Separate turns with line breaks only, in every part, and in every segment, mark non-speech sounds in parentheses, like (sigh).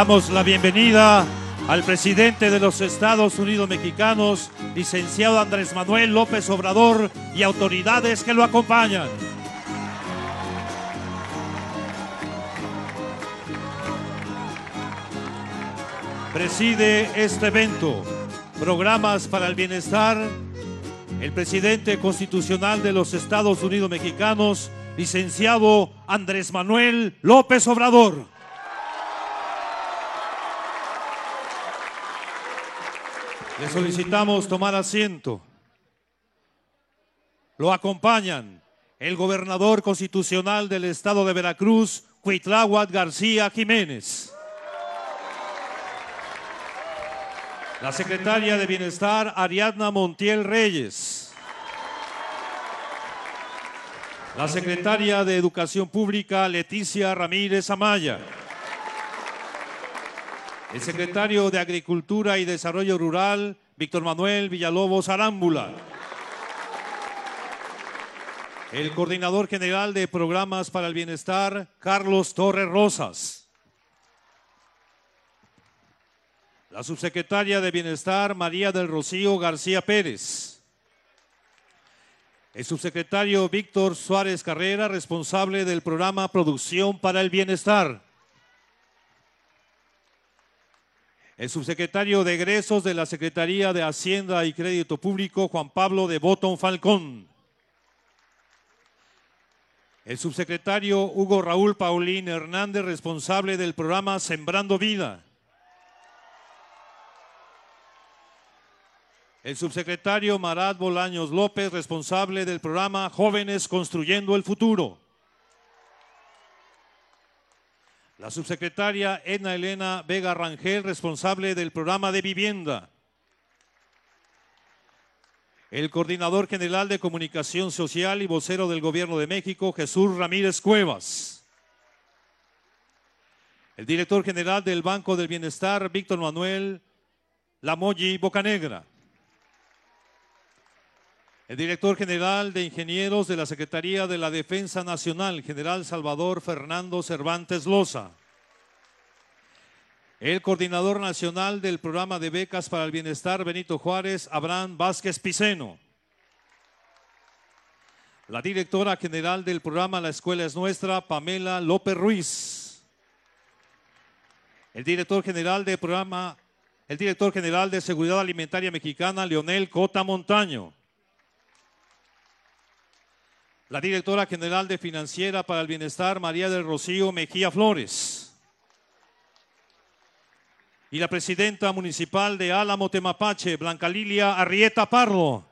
Damos la bienvenida al presidente de los Estados Unidos mexicanos, licenciado Andrés Manuel López Obrador y autoridades que lo acompañan. Preside este evento, Programas para el Bienestar, el presidente constitucional de los Estados Unidos mexicanos, licenciado Andrés Manuel López Obrador. Le solicitamos tomar asiento. Lo acompañan el gobernador constitucional del estado de Veracruz, Cuitláhuac García Jiménez. La secretaria de Bienestar, Ariadna Montiel Reyes. La secretaria de Educación Pública, Leticia Ramírez Amaya. El secretario de Agricultura y Desarrollo Rural, Víctor Manuel Villalobos Arámbula. El coordinador general de programas para el bienestar, Carlos Torres Rosas. La subsecretaria de Bienestar, María del Rocío García Pérez. El subsecretario Víctor Suárez Carrera, responsable del programa Producción para el Bienestar. El subsecretario de Egresos de la Secretaría de Hacienda y Crédito Público, Juan Pablo de Botón Falcón. El subsecretario Hugo Raúl Paulín Hernández, responsable del programa Sembrando Vida. El subsecretario Marat Bolaños López, responsable del programa Jóvenes Construyendo el Futuro. La subsecretaria Edna Elena Vega Rangel, responsable del programa de vivienda. El coordinador general de comunicación social y vocero del Gobierno de México, Jesús Ramírez Cuevas. El director general del Banco del Bienestar, Víctor Manuel Lamoyi Bocanegra. El director general de ingenieros de la Secretaría de la Defensa Nacional, general Salvador Fernando Cervantes Loza. El coordinador nacional del programa de becas para el bienestar, Benito Juárez, Abraham Vázquez Piceno. La directora general del programa La Escuela es Nuestra, Pamela López Ruiz. El director general del programa, el director general de Seguridad Alimentaria Mexicana, Leonel Cota Montaño la directora general de Financiera para el Bienestar, María del Rocío Mejía Flores, y la presidenta municipal de Álamo Temapache, Blanca Lilia Arrieta Parlo.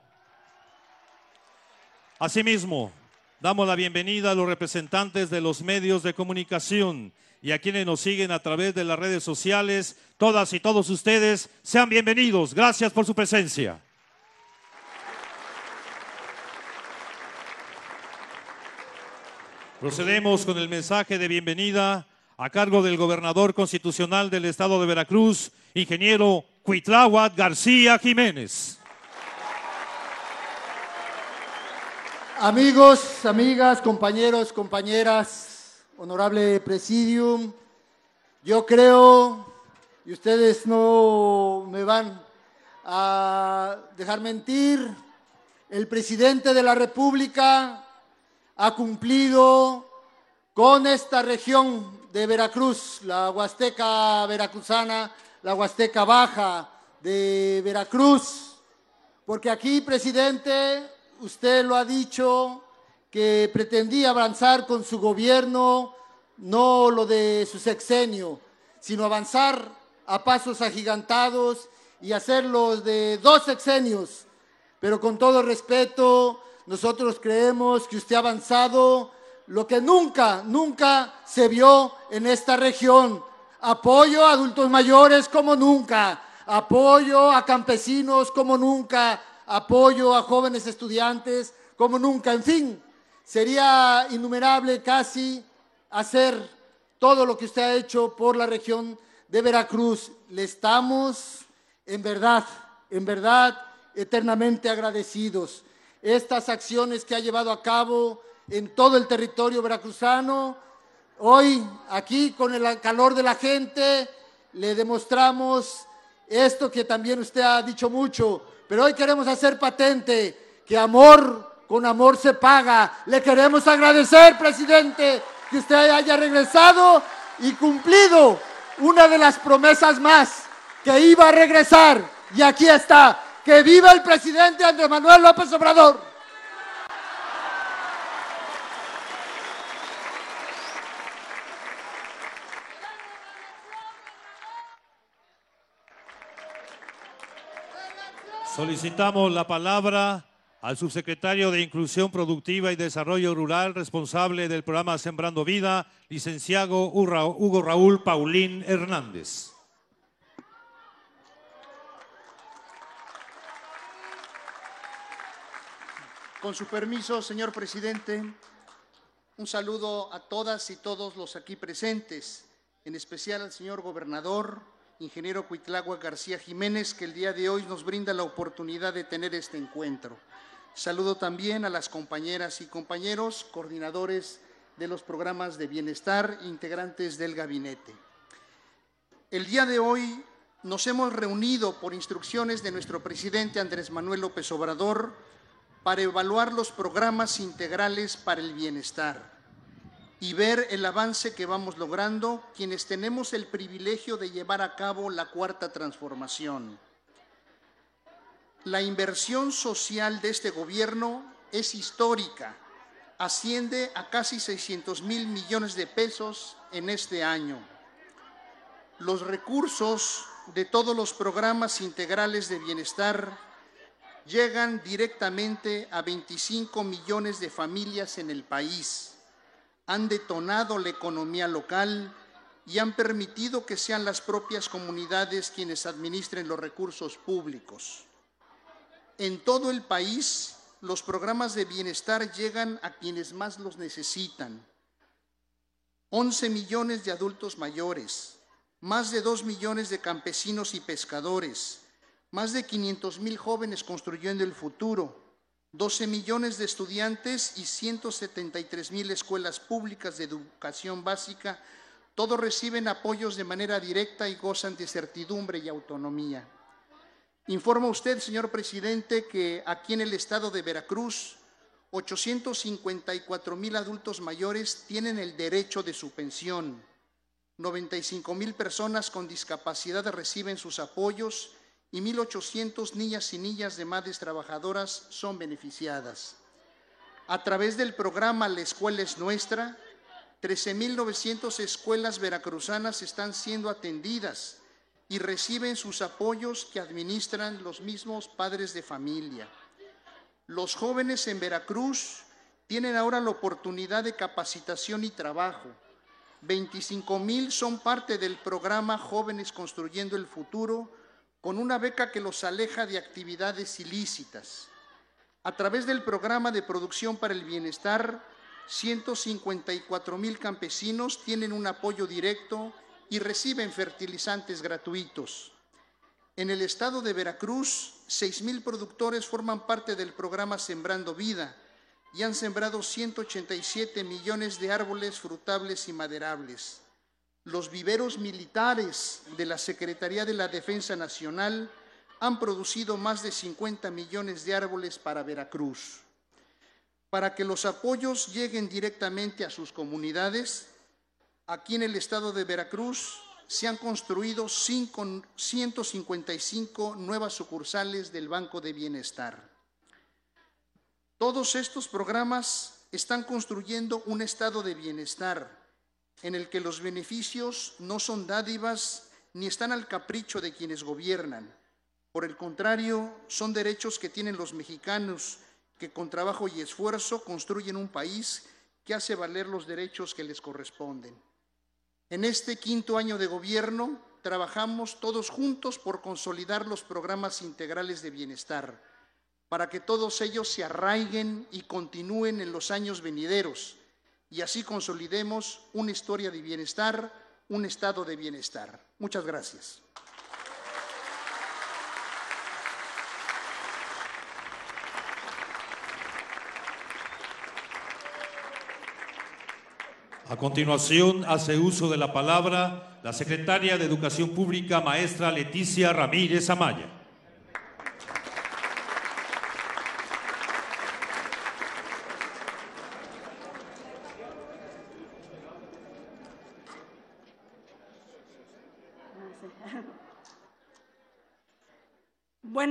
Asimismo, damos la bienvenida a los representantes de los medios de comunicación y a quienes nos siguen a través de las redes sociales. Todas y todos ustedes sean bienvenidos. Gracias por su presencia. Procedemos con el mensaje de bienvenida a cargo del gobernador constitucional del estado de Veracruz, ingeniero Cuitláhuac García Jiménez.
Amigos, amigas, compañeros, compañeras, honorable presidium, yo creo, y ustedes no me van a dejar mentir, el presidente de la República ha cumplido con esta región de Veracruz, la Huasteca veracruzana, la Huasteca Baja de Veracruz, porque aquí, presidente, usted lo ha dicho, que pretendía avanzar con su gobierno, no lo de su sexenio, sino avanzar a pasos agigantados y hacerlo de dos sexenios. Pero con todo respeto, nosotros creemos que usted ha avanzado lo que nunca, nunca se vio en esta región. Apoyo a adultos mayores como nunca, apoyo a campesinos como nunca, apoyo a jóvenes estudiantes como nunca. En fin, sería innumerable casi hacer todo lo que usted ha hecho por la región de Veracruz. Le estamos en verdad, en verdad, eternamente agradecidos estas acciones que ha llevado a cabo en todo el territorio veracruzano. Hoy, aquí, con el calor de la gente, le demostramos esto que también usted ha dicho mucho, pero hoy queremos hacer patente que amor con amor se paga. Le queremos agradecer, presidente, que usted haya regresado y cumplido una de las promesas más que iba a regresar. Y aquí está. Que viva el presidente Andrés Manuel López Obrador.
Solicitamos la palabra al subsecretario de Inclusión Productiva y Desarrollo Rural, responsable del programa Sembrando Vida, licenciado Hugo Raúl Paulín Hernández.
Con su permiso, señor presidente, un saludo a todas y todos los aquí presentes, en especial al señor gobernador, ingeniero Cuitlagua García Jiménez, que el día de hoy nos brinda la oportunidad de tener este encuentro. Saludo también a las compañeras y compañeros, coordinadores de los programas de bienestar, integrantes del gabinete. El día de hoy nos hemos reunido por instrucciones de nuestro presidente Andrés Manuel López Obrador para evaluar los programas integrales para el bienestar y ver el avance que vamos logrando quienes tenemos el privilegio de llevar a cabo la cuarta transformación. La inversión social de este gobierno es histórica, asciende a casi 600 mil millones de pesos en este año. Los recursos de todos los programas integrales de bienestar llegan directamente a 25 millones de familias en el país han detonado la economía local y han permitido que sean las propias comunidades quienes administren los recursos públicos. En todo el país, los programas de bienestar llegan a quienes más los necesitan. 11 millones de adultos mayores, más de 2 millones de campesinos y pescadores, más de 500 mil jóvenes construyendo el futuro, 12 millones de estudiantes y 173 mil escuelas públicas de educación básica, todos reciben apoyos de manera directa y gozan de certidumbre y autonomía. Informa usted, señor presidente, que aquí en el estado de Veracruz, 854 mil adultos mayores tienen el derecho de su pensión. 95 mil personas con discapacidad reciben sus apoyos y 1.800 niñas y niñas de madres trabajadoras son beneficiadas. A través del programa La Escuela es Nuestra, 13.900 escuelas veracruzanas están siendo atendidas y reciben sus apoyos que administran los mismos padres de familia. Los jóvenes en Veracruz tienen ahora la oportunidad de capacitación y trabajo. 25 mil son parte del programa Jóvenes Construyendo el Futuro, con una beca que los aleja de actividades ilícitas. A través del programa de producción para el bienestar, 154 mil campesinos tienen un apoyo directo y reciben fertilizantes gratuitos. En el estado de Veracruz, 6 mil productores forman parte del programa Sembrando Vida y han sembrado 187 millones de árboles frutables y maderables. Los viveros militares de la Secretaría de la Defensa Nacional han producido más de 50 millones de árboles para Veracruz. Para que los apoyos lleguen directamente a sus comunidades, aquí en el estado de Veracruz se han construido 155 nuevas sucursales del Banco de Bienestar. Todos estos programas están construyendo un estado de bienestar en el que los beneficios no son dádivas ni están al capricho de quienes gobiernan. Por el contrario, son derechos que tienen los mexicanos que con trabajo y esfuerzo construyen un país que hace valer los derechos que les corresponden. En este quinto año de gobierno trabajamos todos juntos por consolidar los programas integrales de bienestar, para que todos ellos se arraiguen y continúen en los años venideros y así consolidemos una historia de bienestar, un estado de bienestar. Muchas gracias.
A continuación, hace uso de la palabra la secretaria de Educación Pública, maestra Leticia Ramírez Amaya.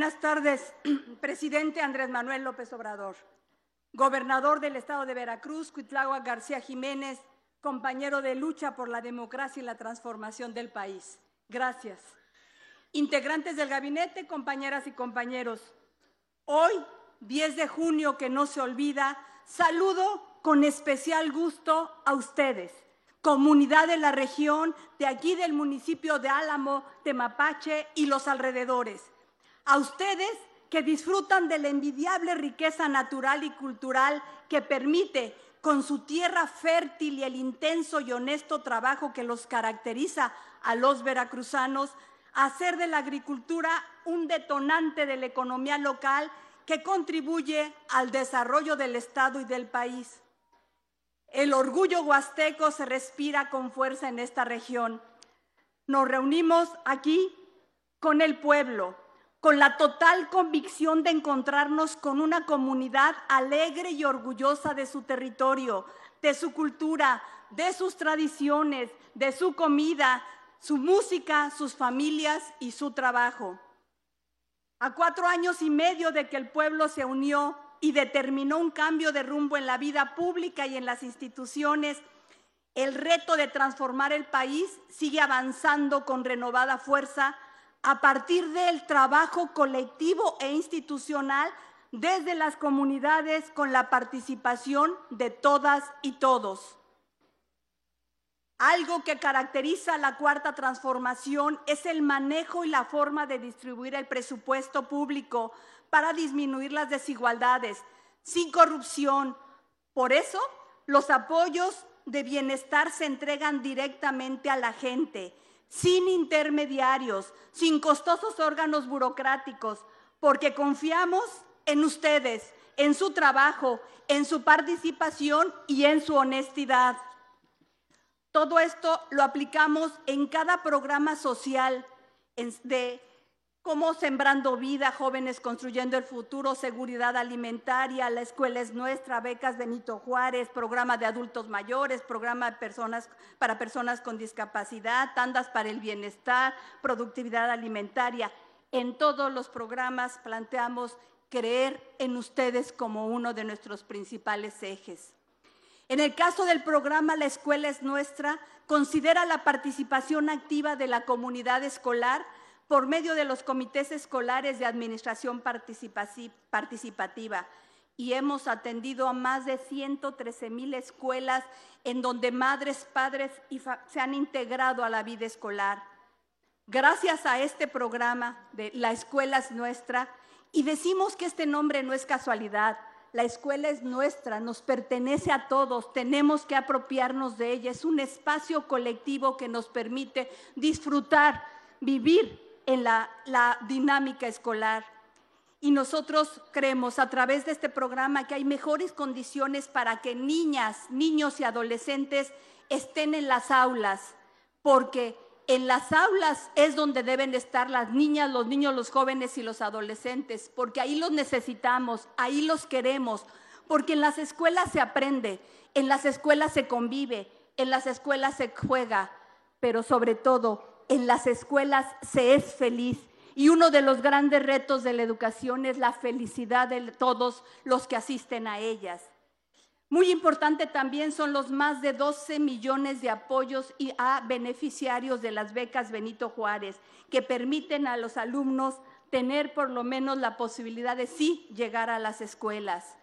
Buenas tardes, (clears throat) presidente Andrés Manuel López Obrador, gobernador del estado de Veracruz, Cuitlagua García Jiménez, compañero de lucha por la democracia y la transformación del país. Gracias. Integrantes del gabinete, compañeras y compañeros, hoy, 10 de junio, que no se olvida, saludo con especial gusto a ustedes, comunidad de la región, de aquí del municipio de Álamo, Temapache y los alrededores. A ustedes que disfrutan de la envidiable riqueza natural y cultural que permite con su tierra fértil y el intenso y honesto trabajo que los caracteriza a los veracruzanos, hacer de la agricultura un detonante de la economía local que contribuye al desarrollo del Estado y del país. El orgullo huasteco se respira con fuerza en esta región. Nos reunimos aquí con el pueblo, con la total convicción de encontrarnos con una comunidad alegre y orgullosa de su territorio, de su cultura, de sus tradiciones, de su comida, su música, sus familias y su trabajo. A cuatro años y medio de que el pueblo se unió y determinó un cambio de rumbo en la vida pública y en las instituciones, el reto de transformar el país sigue avanzando con renovada fuerza a partir del trabajo colectivo e institucional desde las comunidades con la participación de todas y todos. Algo que caracteriza la cuarta transformación es el manejo y la forma de distribuir el presupuesto público para disminuir las desigualdades, sin corrupción. Por eso, los apoyos de bienestar se entregan directamente a la gente sin intermediarios, sin costosos órganos burocráticos, porque confiamos en ustedes, en su trabajo, en su participación y en su honestidad. Todo esto lo aplicamos en cada programa social de como Sembrando Vida, Jóvenes Construyendo el Futuro, Seguridad Alimentaria, La Escuela es Nuestra, Becas Benito Juárez, Programa de Adultos Mayores, Programa de personas, para Personas con Discapacidad, Tandas para el Bienestar, Productividad Alimentaria. En todos los programas planteamos creer en ustedes como uno de nuestros principales ejes. En el caso del programa La Escuela es Nuestra, considera la participación activa de la comunidad escolar por medio de los comités escolares de administración participativa y hemos atendido a más de 113 mil escuelas en donde madres, padres se han integrado a la vida escolar. Gracias a este programa de La Escuela es Nuestra, y decimos que este nombre no es casualidad, la escuela es nuestra, nos pertenece a todos, tenemos que apropiarnos de ella, es un espacio colectivo que nos permite disfrutar, vivir en la, dinámica escolar. Y nosotros creemos a través de este programa que hay mejores condiciones para que niñas, niños y adolescentes estén en las aulas, porque en las aulas es donde deben estar las niñas, los niños, los jóvenes y los adolescentes, porque ahí los necesitamos, ahí los queremos, porque en las escuelas se aprende, en las escuelas se convive, en las escuelas se juega, pero sobre todo en las escuelas se es feliz. Y uno de los grandes retos de la educación es la felicidad de todos los que asisten a ellas. Muy importante también son los más de 12 millones de apoyos a beneficiarios de las becas Benito Juárez, que permiten a los alumnos tener por lo menos la posibilidad de sí llegar a las escuelas.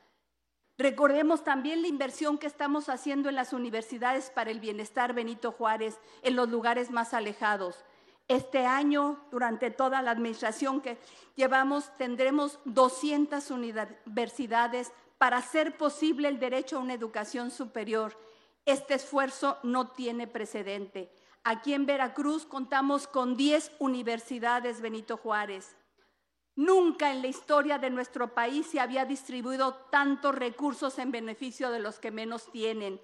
Recordemos también la inversión que estamos haciendo en las universidades para el bienestar Benito Juárez en los lugares más alejados. Este año, durante toda la administración que llevamos, tendremos 200 universidades para hacer posible el derecho a una educación superior. Este esfuerzo no tiene precedente. Aquí en Veracruz contamos con 10 universidades Benito Juárez. Nunca en la historia de nuestro país se había distribuido tantos recursos en beneficio de los que menos tienen.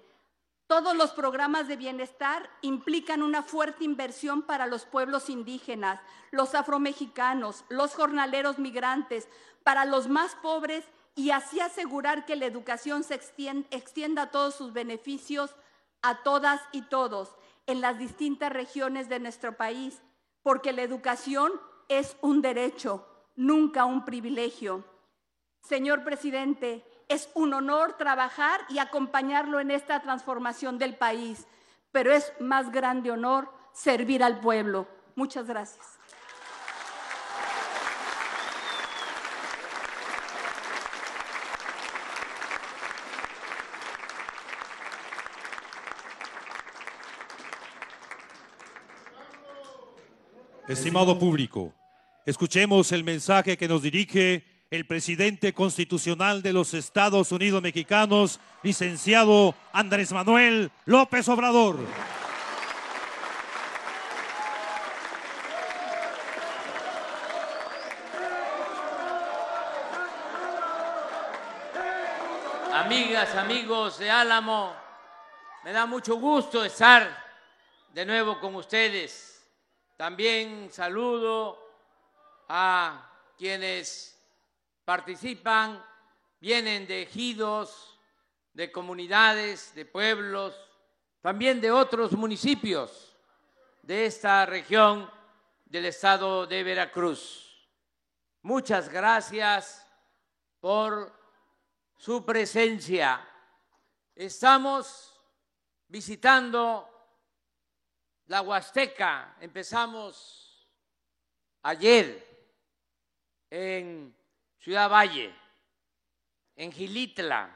Todos los programas de bienestar implican una fuerte inversión para los pueblos indígenas, los afromexicanos, los jornaleros migrantes, para los más pobres y así asegurar que la educación se extienda, todos sus beneficios a todas y todos en las distintas regiones de nuestro país, porque la educación es un derecho, nunca un privilegio. Señor presidente, es un honor trabajar y acompañarlo en esta transformación del país, pero es más grande honor servir al pueblo. Muchas gracias.
Estimado público, escuchemos el mensaje que nos dirige el presidente constitucional de los Estados Unidos mexicanos, licenciado Andrés Manuel López Obrador.
Amigas, amigos de Álamo, me da mucho gusto estar de nuevo con ustedes también saludo a quienes participan, vienen de ejidos, de comunidades, de pueblos, también de otros municipios de esta región del estado de Veracruz. Muchas gracias por su presencia. Estamos visitando la Huasteca empezamos ayer en Ciudad Valle, en Gilitla.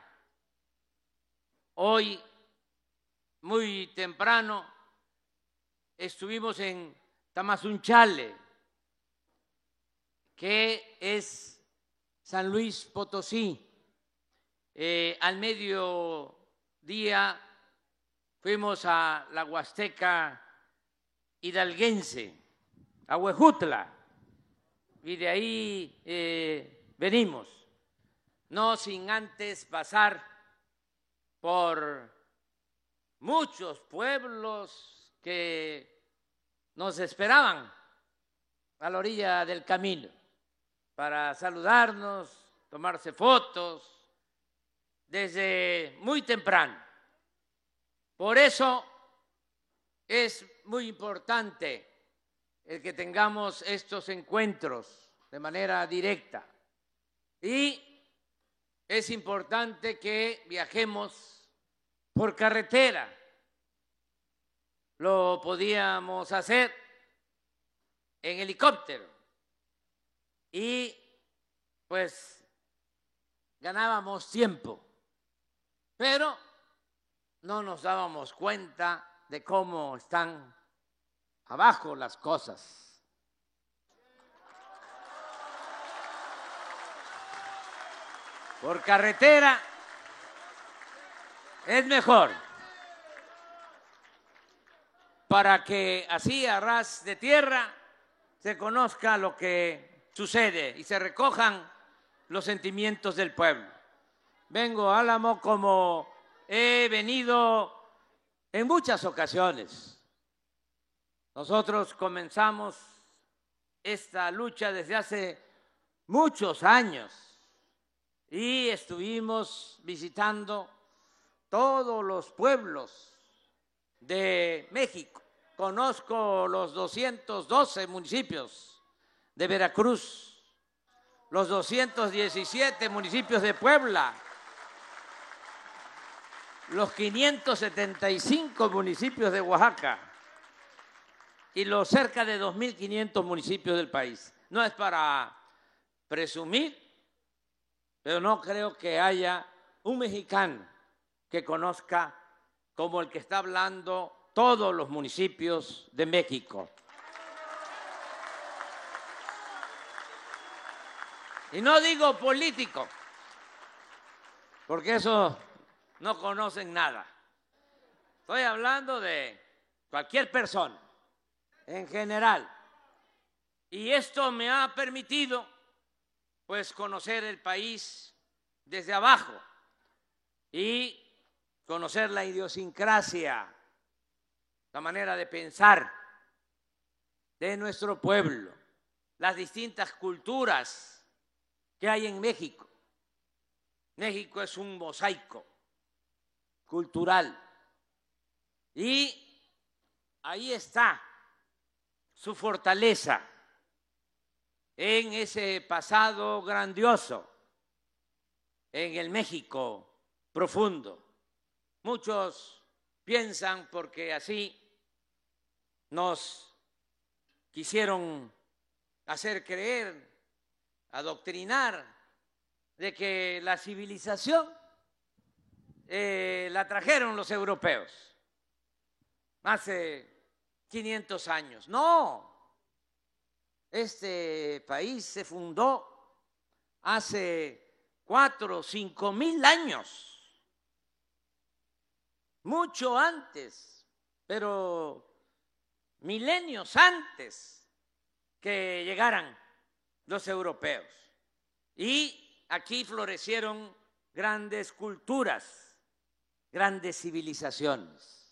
Hoy, muy temprano, estuvimos en Tamazunchale, que es San Luis Potosí. Eh, al mediodía fuimos a la Huasteca hidalguense, a Huejutla, y de ahí eh, venimos, no sin antes pasar por muchos pueblos que nos esperaban a la orilla del camino para saludarnos, tomarse fotos, desde muy temprano. Por eso es muy importante el que tengamos estos encuentros de manera directa. Y es importante que viajemos por carretera. Lo podíamos hacer en helicóptero. Y pues ganábamos tiempo. Pero no nos dábamos cuenta de cómo están abajo las cosas. Por carretera es mejor para que así a ras de tierra se conozca lo que sucede y se recojan los sentimientos del pueblo. Vengo, Álamo, como he venido en muchas ocasiones. Nosotros comenzamos esta lucha desde hace muchos años y estuvimos visitando todos los pueblos de México. Conozco los 212 municipios de Veracruz, los 217 municipios de Puebla, los 575 municipios de Oaxaca y los cerca de 2.500 municipios del país. No es para presumir, pero no creo que haya un mexicano que conozca como el que está hablando todos los municipios de México. Y no digo político, porque eso no conocen nada. Estoy hablando de cualquier persona, en general. Y esto me ha permitido, pues, conocer el país desde abajo y conocer la idiosincrasia, la manera de pensar de nuestro pueblo, las distintas culturas que hay en México. México es un mosaico cultural y ahí está su fortaleza en ese pasado grandioso, en el México profundo. Muchos piensan porque así nos quisieron hacer creer, adoctrinar, de que la civilización eh, la trajeron los europeos hace 500 años. No, este país se fundó hace cuatro, cinco mil años, mucho antes, pero milenios antes que llegaran los europeos. Y aquí florecieron grandes culturas, grandes civilizaciones.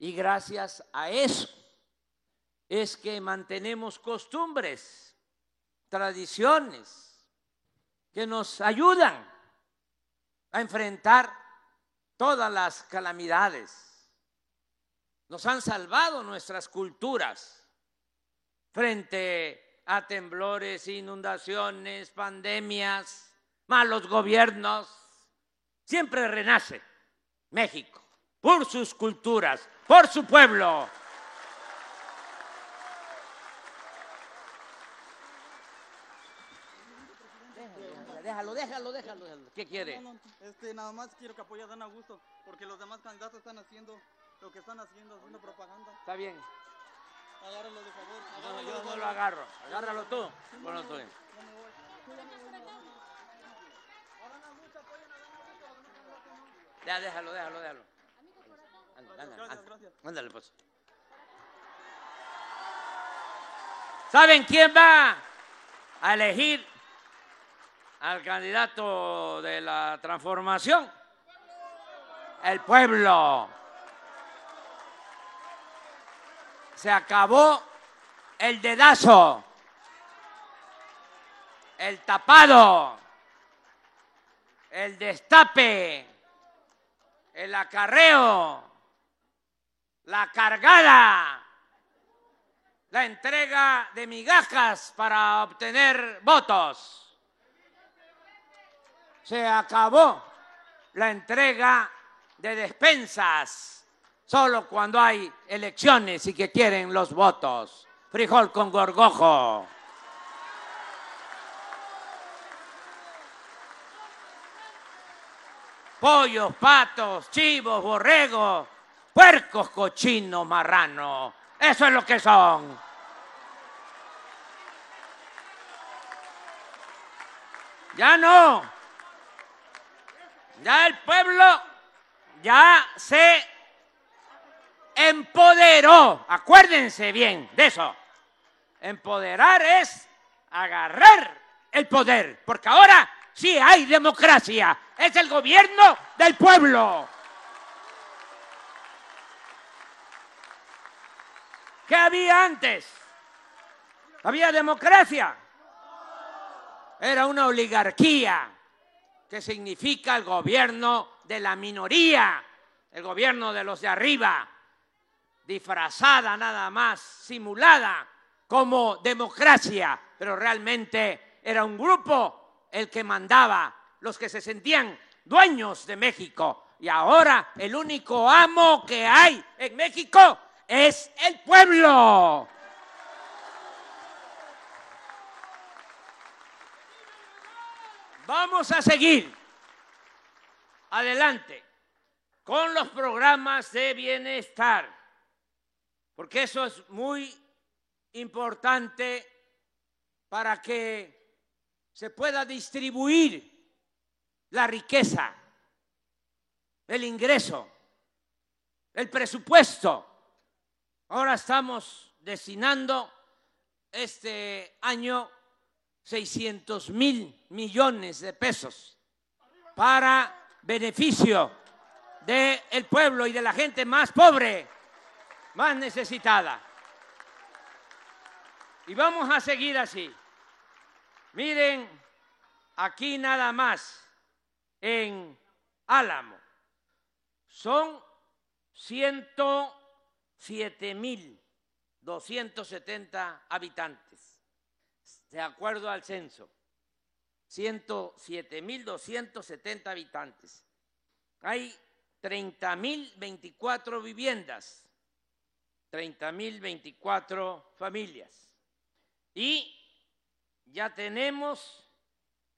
Y gracias a eso es que mantenemos costumbres, tradiciones que nos ayudan a enfrentar todas las calamidades nos han salvado nuestras culturas frente a temblores, inundaciones, pandemias, malos gobiernos. Siempre renace México por sus culturas, por su pueblo. Déjalo, déjalo, déjalo, déjalo. ¿Qué quiere?
este, nada más quiero que apoye a Dan Augusto, porque los demás candidatos están haciendo lo que están haciendo, haciendo propaganda.
Está bien.
Agárralo de favor. Agárralo
yo
de
no lo agarro. Agárralo tú. Ponlo tú. Ya, déjalo, déjalo, déjalo. Ándale, ándale,
Gracias,
ándale.
gracias.
Ándale, pues. ¿Saben quién va a elegir al candidato de la transformación? El pueblo. Se acabó el dedazo, el tapado, el destape, el acarreo, la cargada, la entrega de migajas para obtener votos. Se acabó la entrega de despensas solo cuando hay elecciones y que quieren los votos. Frijol con gorgojo. Pollos, patos, chivos, borregos, puercos, cochinos, marranos. Eso es lo que son. Ya no. Ya el pueblo ya se empoderó. Acuérdense bien de eso. Empoderar es agarrar el poder, porque ahora sí hay democracia. Es el gobierno del pueblo. ¿Qué había antes? ¿Había democracia? Era una oligarquía, que significa el gobierno de la minoría, el gobierno de los de arriba, disfrazada nada más, simulada como democracia, pero realmente era un grupo el que mandaba, los que se sentían dueños de México. Y ahora el único amo que hay en México es el pueblo. Vamos a seguir adelante con los programas de bienestar, porque eso es muy importante para que se pueda distribuir la riqueza, el ingreso, el presupuesto. Ahora estamos destinando este año 600 mil millones de pesos para beneficio del pueblo y de la gente más pobre, más necesitada. Y vamos a seguir así. Miren, aquí nada más, en Álamo, son 107.270 habitantes, de acuerdo al censo. 107.270 habitantes. Hay 30.024 viviendas, 30.024 familias. Y ya tenemos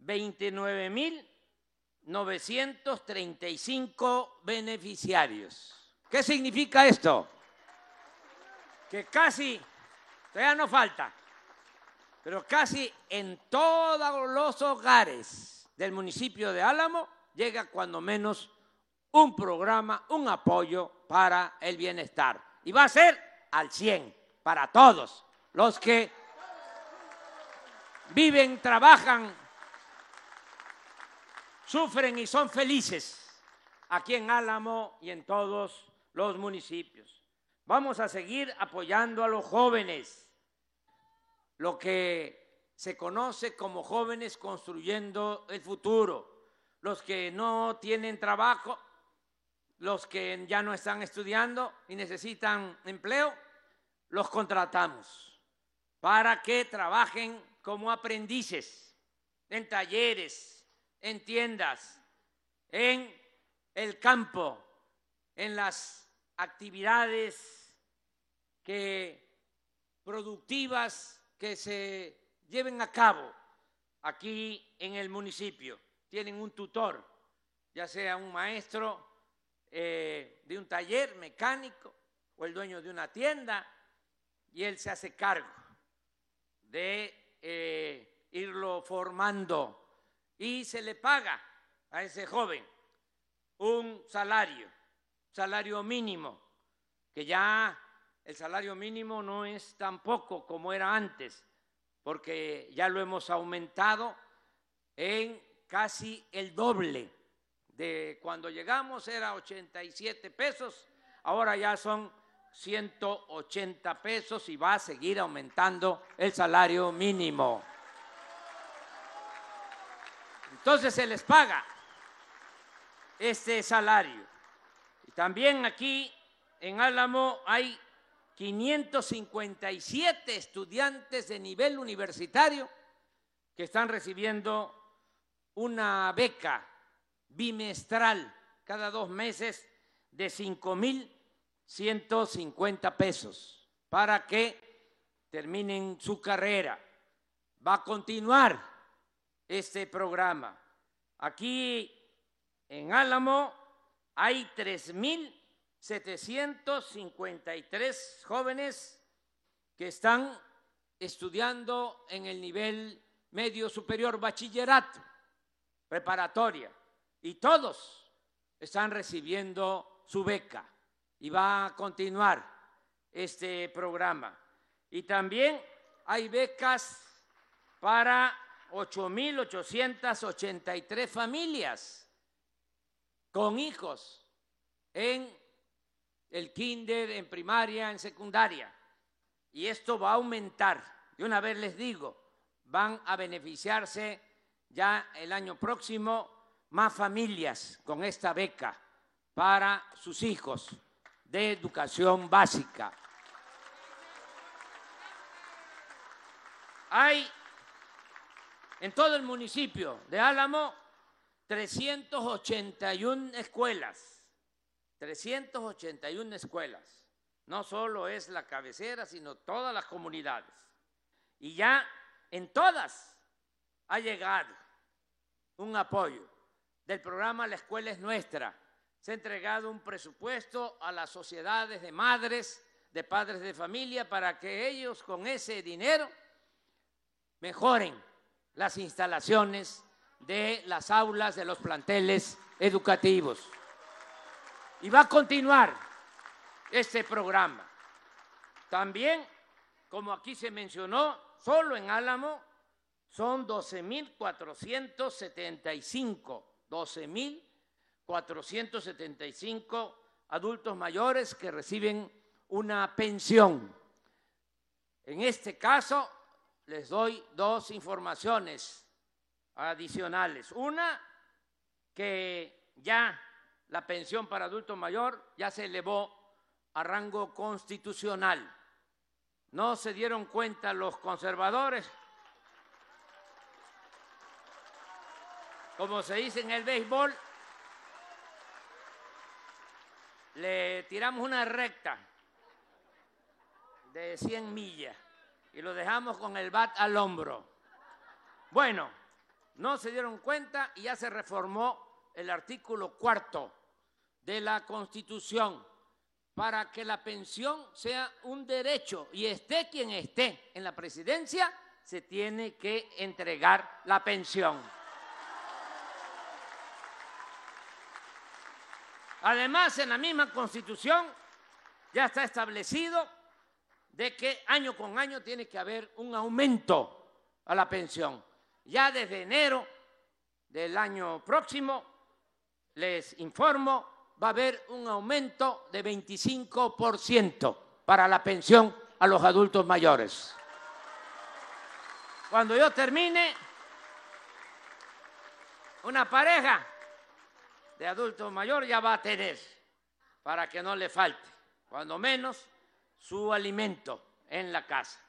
29.935 beneficiarios. ¿Qué significa esto? Que casi, todavía no falta, pero casi en todos los hogares del municipio de Álamo llega cuando menos un programa, un apoyo para el bienestar. Y va a ser al 100 para todos los que viven, trabajan, sufren y son felices aquí en Álamo y en todos los municipios. Vamos a seguir apoyando a los jóvenes, lo que se conoce como jóvenes construyendo el futuro, los que no tienen trabajo, los que ya no están estudiando y necesitan empleo, los contratamos para que trabajen como aprendices en talleres, en tiendas, en el campo, en las actividades que, productivas que se lleven a cabo aquí en el municipio. Tienen un tutor, ya sea un maestro eh, de un taller mecánico o el dueño de una tienda, y él se hace cargo de eh, irlo formando y se le paga a ese joven un salario, salario mínimo, que ya el salario mínimo no es tan poco como era antes, porque ya lo hemos aumentado en casi el doble de cuando llegamos era 87 pesos, ahora ya son 180 pesos y va a seguir aumentando el salario mínimo. Entonces se les paga este salario. También aquí en Álamo hay 557 estudiantes de nivel universitario que están recibiendo una beca bimestral cada dos meses de 5 mil 150 pesos para que terminen su carrera. Va a continuar este programa. Aquí en Álamo hay 3.753 jóvenes que están estudiando en el nivel medio superior, bachillerato, preparatoria, y todos están recibiendo su beca y va a continuar este programa. Y también hay becas para 8.883 familias con hijos en el kinder, en primaria, en secundaria. Y esto va a aumentar. De una vez les digo, van a beneficiarse ya el año próximo más familias con esta beca para sus hijos de educación básica. Hay en todo el municipio de Álamo 381 escuelas, 381 escuelas. No solo es la cabecera, sino todas las comunidades. Y ya en todas ha llegado un apoyo del programa La Escuela es Nuestra, se ha entregado un presupuesto a las sociedades de madres, de padres de familia, para que ellos con ese dinero mejoren las instalaciones de las aulas, de los planteles educativos. Y va a continuar este programa. También, como aquí se mencionó, solo en Álamo son 12.475, 12.000 475 adultos mayores que reciben una pensión. En este caso, les doy dos informaciones adicionales. Una, que ya la pensión para adulto mayor ya se elevó a rango constitucional. No se dieron cuenta los conservadores, como se dice en el béisbol, le tiramos una recta de 100 millas y lo dejamos con el bat al hombro. Bueno, no se dieron cuenta y ya se reformó el artículo cuarto de la Constitución para que la pensión sea un derecho y esté quien esté en la presidencia, se tiene que entregar la pensión. Además, en la misma Constitución ya está establecido de que año con año tiene que haber un aumento a la pensión. Ya desde enero del año próximo, les informo, va a haber un aumento de 25% para la pensión a los adultos mayores. Cuando yo termine, una pareja de adulto mayor ya va a tener para que no le falte, cuando menos, su alimento en la casa.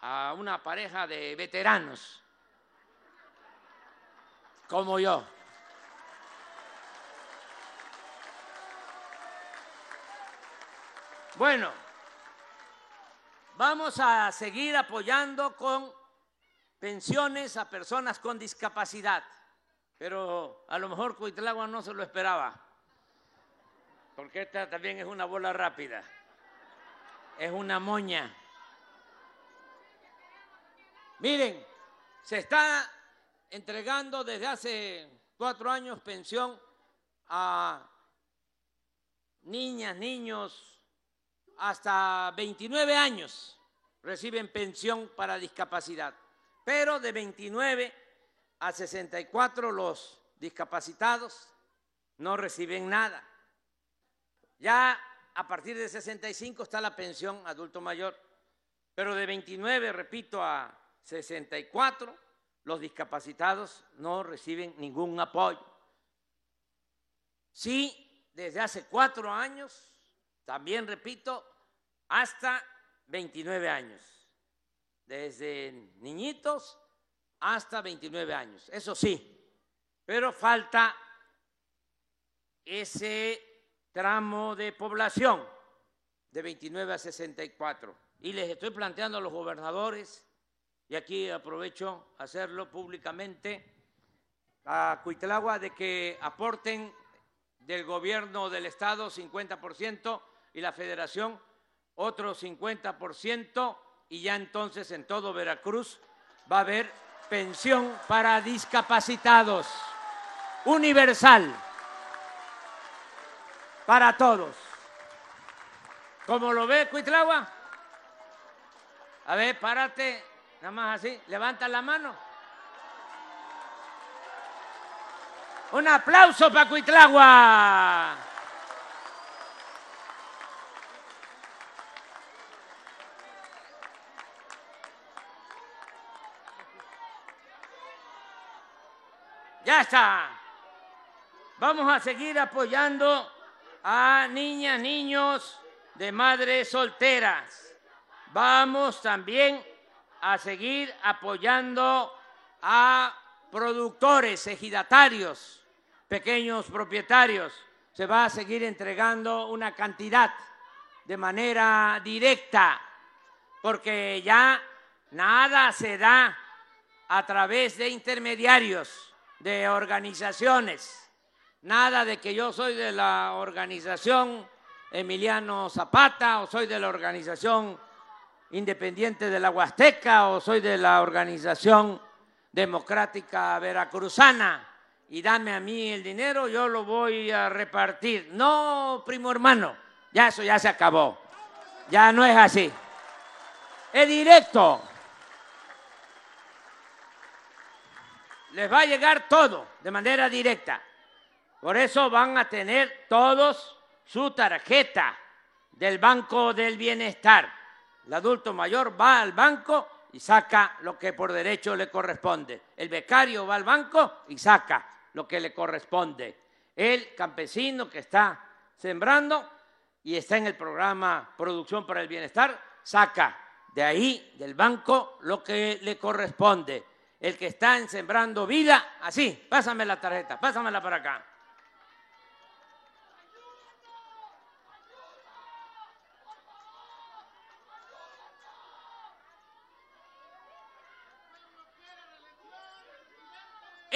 A una pareja de veteranos como yo. Bueno, vamos a seguir apoyando con pensiones a personas con discapacidad pero a lo mejor Cuitlagua no se lo esperaba, porque esta también es una bola rápida, es una moña. Miren, se está entregando desde hace cuatro años pensión a niñas, niños, hasta 29 años reciben pensión para discapacidad, pero de 29 a 64 los discapacitados no reciben nada. Ya a partir de 65 está la pensión adulto mayor, pero de 29, repito, a 64 los discapacitados no reciben ningún apoyo. Sí, desde hace cuatro años, también repito, hasta 29 años, desde niñitos hasta 29 años, eso sí, pero falta ese tramo de población de 29 a 64. Y les estoy planteando a los gobernadores, y aquí aprovecho hacerlo públicamente, a Cuitlagua de que aporten del gobierno del Estado 50% y la federación otro 50%, y ya entonces en todo Veracruz va a haber pensión para discapacitados, universal, para todos. ¿Cómo lo ve, Cuitlagua? A ver, párate, nada más así, levanta la mano. Un aplauso para Cuitlagua. Ya está. Vamos a seguir apoyando a niñas, niños de madres solteras. Vamos también a seguir apoyando a productores, ejidatarios, pequeños propietarios. Se va a seguir entregando una cantidad de manera directa, porque ya nada se da a través de intermediarios de organizaciones. Nada de que yo soy de la organización Emiliano Zapata o soy de la organización independiente de la Huasteca o soy de la organización democrática veracruzana y dame a mí el dinero, yo lo voy a repartir. No, primo hermano, ya eso ya se acabó. Ya no es así. Es directo. les va a llegar todo de manera directa. Por eso van a tener todos su tarjeta del Banco del Bienestar. El adulto mayor va al banco y saca lo que por derecho le corresponde. El becario va al banco y saca lo que le corresponde. El campesino que está sembrando y está en el programa Producción para el Bienestar, saca de ahí, del banco, lo que le corresponde. El que está en Sembrando Vida, así, pásame la tarjeta, pásamela para acá.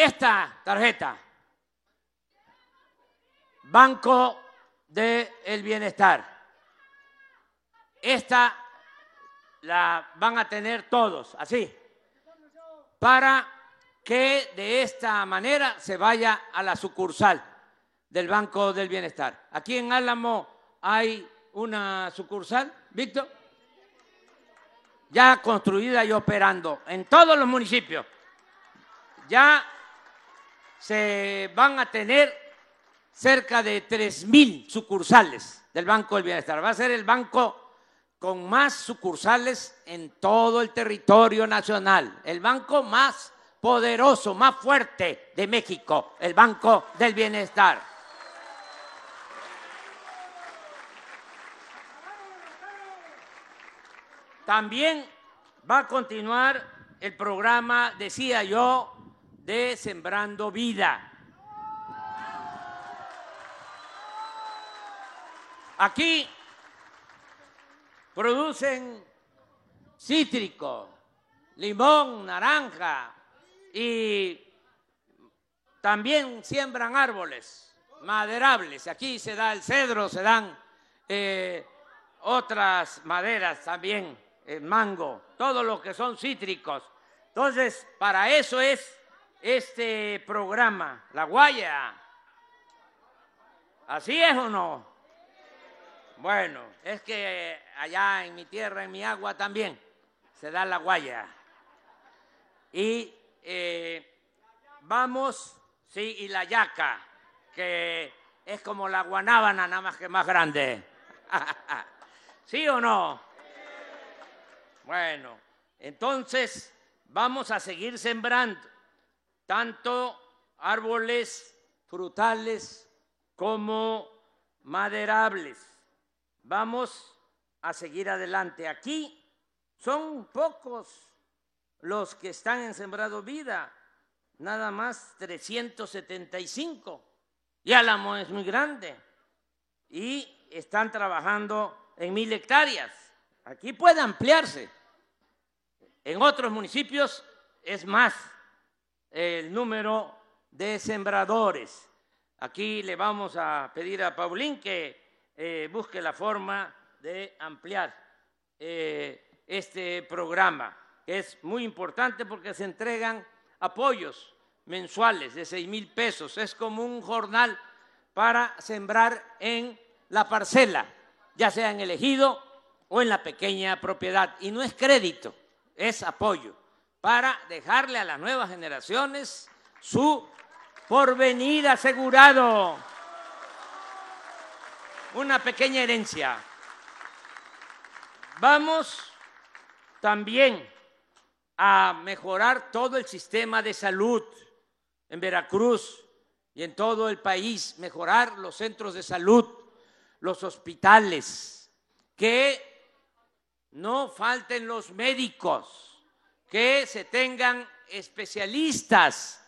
Esta tarjeta, Banco del Bienestar, esta la van a tener todos, así, para que de esta manera se vaya a la sucursal del Banco del Bienestar. Aquí en Álamo hay una sucursal, Víctor, ya construida y operando en todos los municipios. Ya se van a tener cerca de 3.000 sucursales del Banco del Bienestar. Va a ser el banco con más sucursales en todo el territorio nacional, el banco más poderoso, más fuerte de México, el Banco del Bienestar. También va a continuar el programa, decía yo, de Sembrando Vida. Aquí producen cítrico, limón, naranja y también siembran árboles maderables. Aquí se da el cedro, se dan eh, otras maderas también, el mango, todo lo que son cítricos. Entonces, para eso es este programa, la guaya. ¿Así es o no? Bueno, es que allá en mi tierra, en mi agua también, se da la guaya. Y eh, vamos, sí, y la yaca, que es como la guanábana, nada más que más grande. (laughs) ¿Sí o no? Bueno, entonces vamos a seguir sembrando tanto árboles frutales como maderables. Vamos a seguir adelante. Aquí son pocos los que están en Sembrado Vida, nada más 375. Y Álamo es muy grande y están trabajando en mil hectáreas. Aquí puede ampliarse. En otros municipios es más el número de sembradores. Aquí le vamos a pedir a Paulín que eh, busque la forma de ampliar eh, este programa, que es muy importante porque se entregan apoyos mensuales de seis mil pesos. Es como un jornal para sembrar en la parcela, ya sea en el ejido o en la pequeña propiedad. Y no es crédito, es apoyo para dejarle a las nuevas generaciones su porvenir asegurado. Una pequeña herencia. Vamos también a mejorar todo el sistema de salud en Veracruz y en todo el país, mejorar los centros de salud, los hospitales, que no falten los médicos que se tengan especialistas.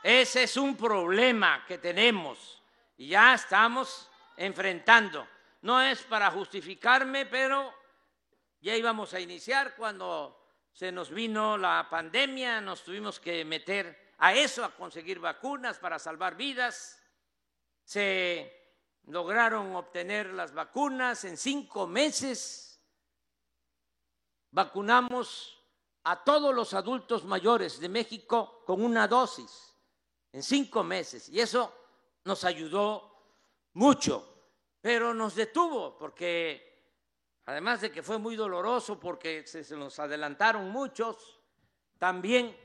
Ese es un problema que tenemos y ya estamos enfrentando. No es para justificarme, pero ya íbamos a iniciar cuando se nos vino la pandemia, nos tuvimos que meter a eso, a conseguir vacunas para salvar vidas. Se lograron obtener las vacunas en cinco meses vacunamos a todos los adultos mayores de México con una dosis en cinco meses. Y eso nos ayudó mucho, pero nos detuvo porque además de que fue muy doloroso porque se, nos adelantaron muchos, también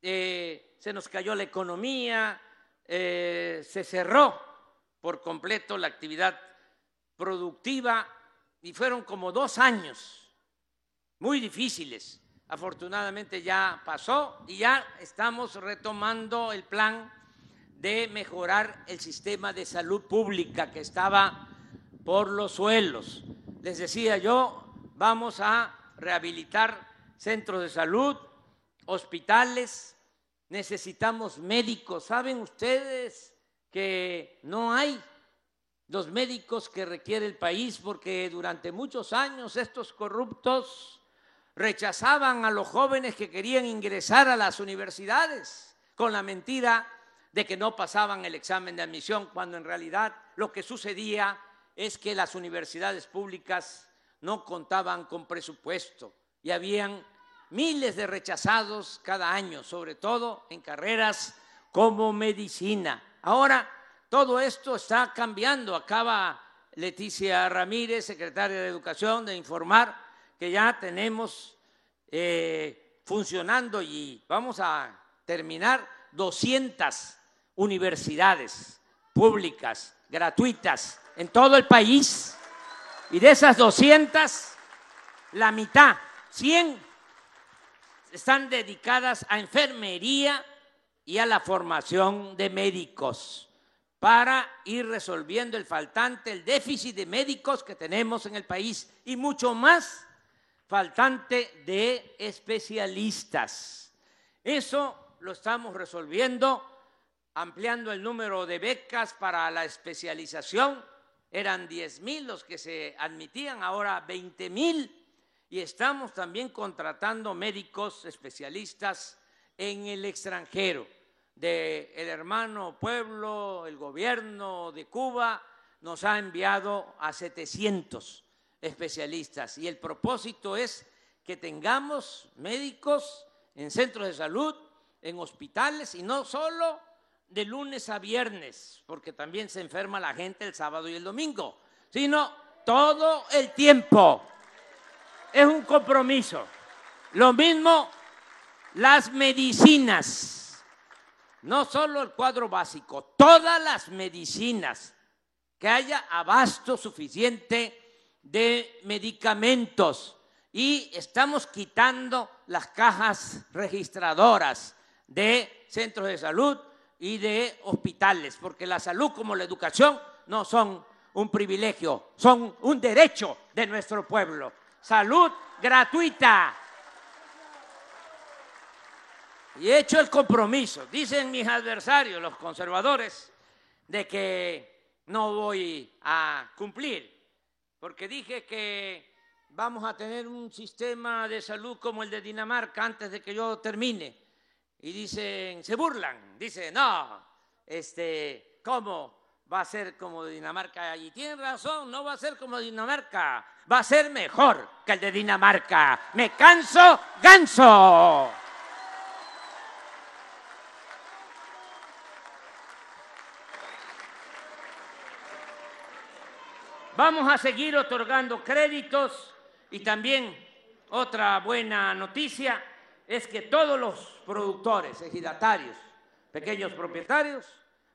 eh, se nos cayó la economía, eh, se cerró por completo la actividad productiva y fueron como dos años muy difíciles. Afortunadamente ya pasó y ya estamos retomando el plan de mejorar el sistema de salud pública que estaba por los suelos. Les decía yo, vamos a rehabilitar centros de salud, hospitales, necesitamos médicos. ¿Saben ustedes que no hay los médicos que requiere el país porque durante muchos años estos corruptos rechazaban a los jóvenes que querían ingresar a las universidades con la mentira de que no pasaban el examen de admisión, cuando en realidad lo que sucedía es que las universidades públicas no contaban con presupuesto y habían miles de rechazados cada año, sobre todo en carreras como medicina. Ahora todo esto está cambiando. Acaba Leticia Ramírez, secretaria de Educación, de informar que ya tenemos eh, funcionando y vamos a terminar 200 universidades públicas, gratuitas, en todo el país. Y de esas 200, la mitad, 100, están dedicadas a enfermería y a la formación de médicos para ir resolviendo el faltante, el déficit de médicos que tenemos en el país y mucho más faltante de especialistas. Eso lo estamos resolviendo ampliando el número de becas para la especialización. Eran 10 mil los que se admitían, ahora 20 mil. Y estamos también contratando médicos especialistas en el extranjero del hermano pueblo, el gobierno de Cuba nos ha enviado a 700 especialistas y el propósito es que tengamos médicos en centros de salud, en hospitales y no solo de lunes a viernes, porque también se enferma la gente el sábado y el domingo, sino todo el tiempo. Es un compromiso. Lo mismo las medicinas no solo el cuadro básico, todas las medicinas, que haya abasto suficiente de medicamentos y estamos quitando las cajas registradoras de centros de salud y de hospitales, porque la salud como la educación no son un privilegio, son un derecho de nuestro pueblo. Salud gratuita. Y he hecho el compromiso, dicen mis adversarios, los conservadores, de que no voy a cumplir, porque dije que vamos a tener un sistema de salud como el de Dinamarca antes de que yo termine. Y dicen, se burlan, dicen, no, este, ¿cómo va a ser como Dinamarca? Y tienen razón, no va a ser como Dinamarca, va a ser mejor que el de Dinamarca. Me canso, ganso. Vamos a seguir otorgando créditos y también otra buena noticia es que todos los productores, ejidatarios, pequeños propietarios,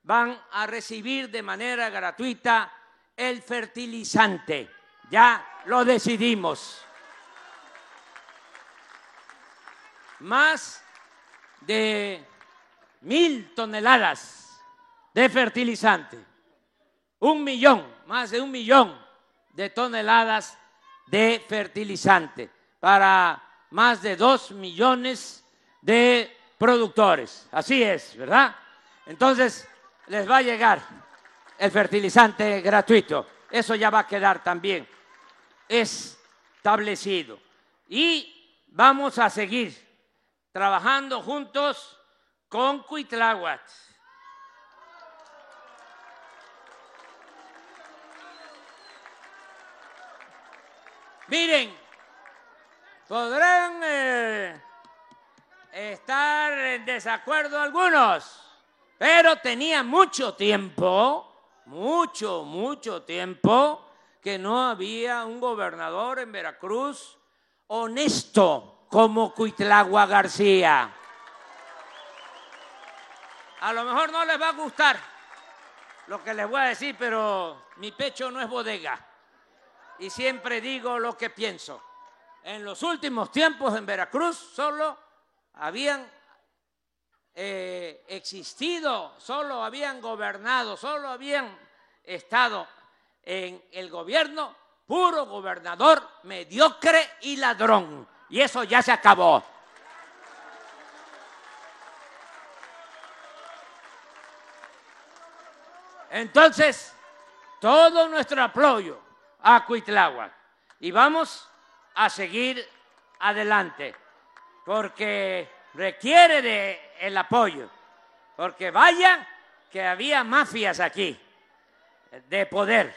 van a recibir de manera gratuita el fertilizante. Ya lo decidimos. Más de mil toneladas de fertilizante un millón, más de un millón de toneladas de fertilizante para más de dos millones de productores. Así es, ¿verdad? Entonces, les va a llegar el fertilizante gratuito. Eso ya va a quedar también establecido. Y vamos a seguir trabajando juntos con Cuitláhuac Miren, podrán eh, estar en desacuerdo algunos, pero tenía mucho tiempo, mucho, mucho tiempo, que no había un gobernador en Veracruz honesto como Cuitlagua García. A lo mejor no les va a gustar lo que les voy a decir, pero mi pecho no es bodega. Y siempre digo lo que pienso. En los últimos tiempos en Veracruz solo habían eh, existido, solo habían gobernado, solo habían estado en el gobierno puro gobernador mediocre y ladrón. Y eso ya se acabó. Entonces, todo nuestro apoyo a Cuitláhuac. Y vamos a seguir adelante, porque requiere de el apoyo, porque vaya que había mafias aquí de poder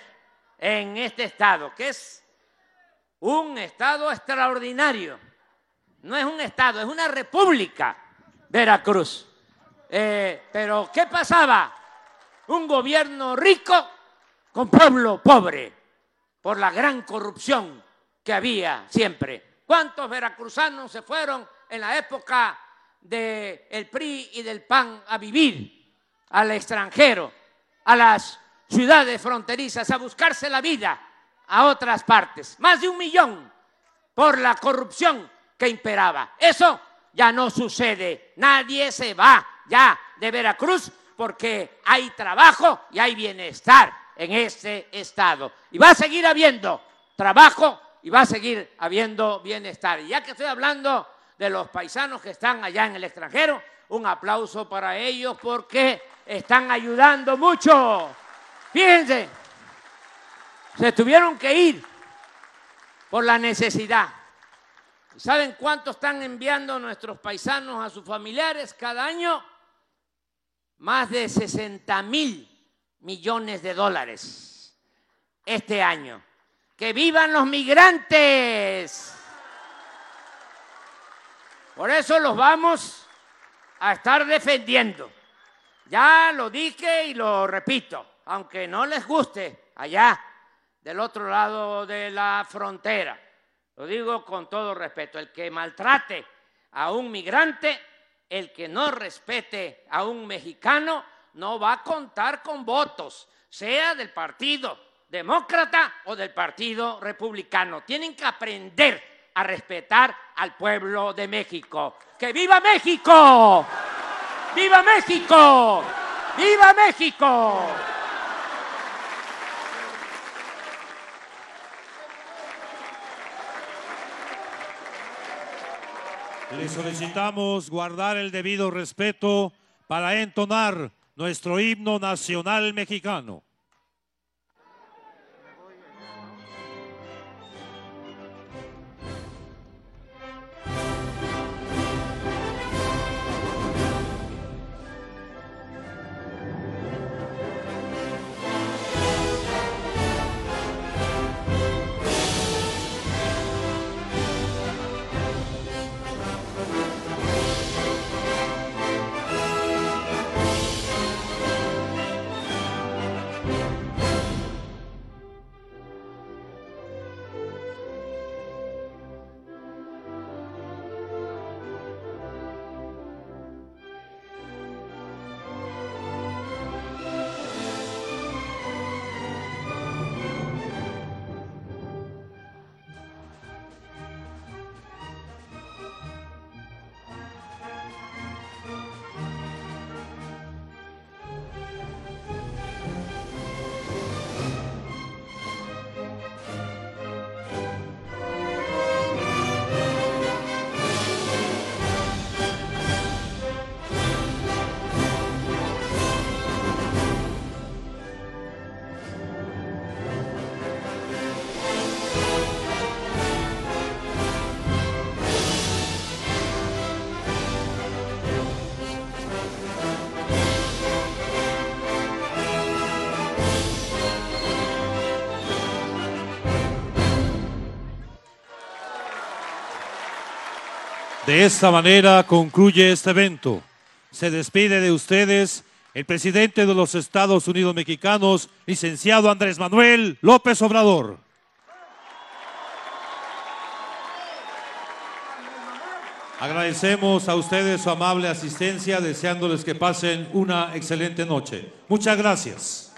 en este estado, que es un estado extraordinario. No es un estado, es una república, Veracruz. Eh, pero ¿qué pasaba? Un gobierno rico con pueblo pobre por la gran corrupción que había siempre. ¿Cuántos veracruzanos se fueron en la época del PRI y del PAN a vivir al extranjero, a las ciudades fronterizas, a buscarse la vida a otras partes? Más de un millón por la corrupción que imperaba. Eso ya no sucede. Nadie se va ya de Veracruz porque hay trabajo y hay bienestar en este estado. Y va a seguir habiendo trabajo y va a seguir habiendo bienestar. Y ya que estoy hablando de los paisanos que están allá en el extranjero, un aplauso para ellos porque están ayudando mucho. Fíjense, se tuvieron que ir por la necesidad. ¿Saben cuánto están enviando nuestros paisanos a sus familiares cada año? Más de 60 mil millones de dólares este año. ¡Que vivan los migrantes! Por eso los vamos a estar defendiendo. Ya lo dije y lo repito, aunque no les guste allá del otro lado de la frontera. Lo digo con todo respeto. El que maltrate a un migrante, el que no respete a un mexicano, no va a contar con votos, sea del partido demócrata o del partido republicano. Tienen que aprender a respetar al pueblo de México. ¡Que viva México! ¡Viva México! ¡Viva México!
Le solicitamos guardar el debido respeto para entonar nuestro himno nacional mexicano. De esta manera concluye este evento. Se despide de ustedes el presidente de los Estados Unidos mexicanos, licenciado Andrés Manuel López Obrador. Agradecemos a ustedes su amable asistencia, deseándoles que pasen una excelente noche. Muchas gracias.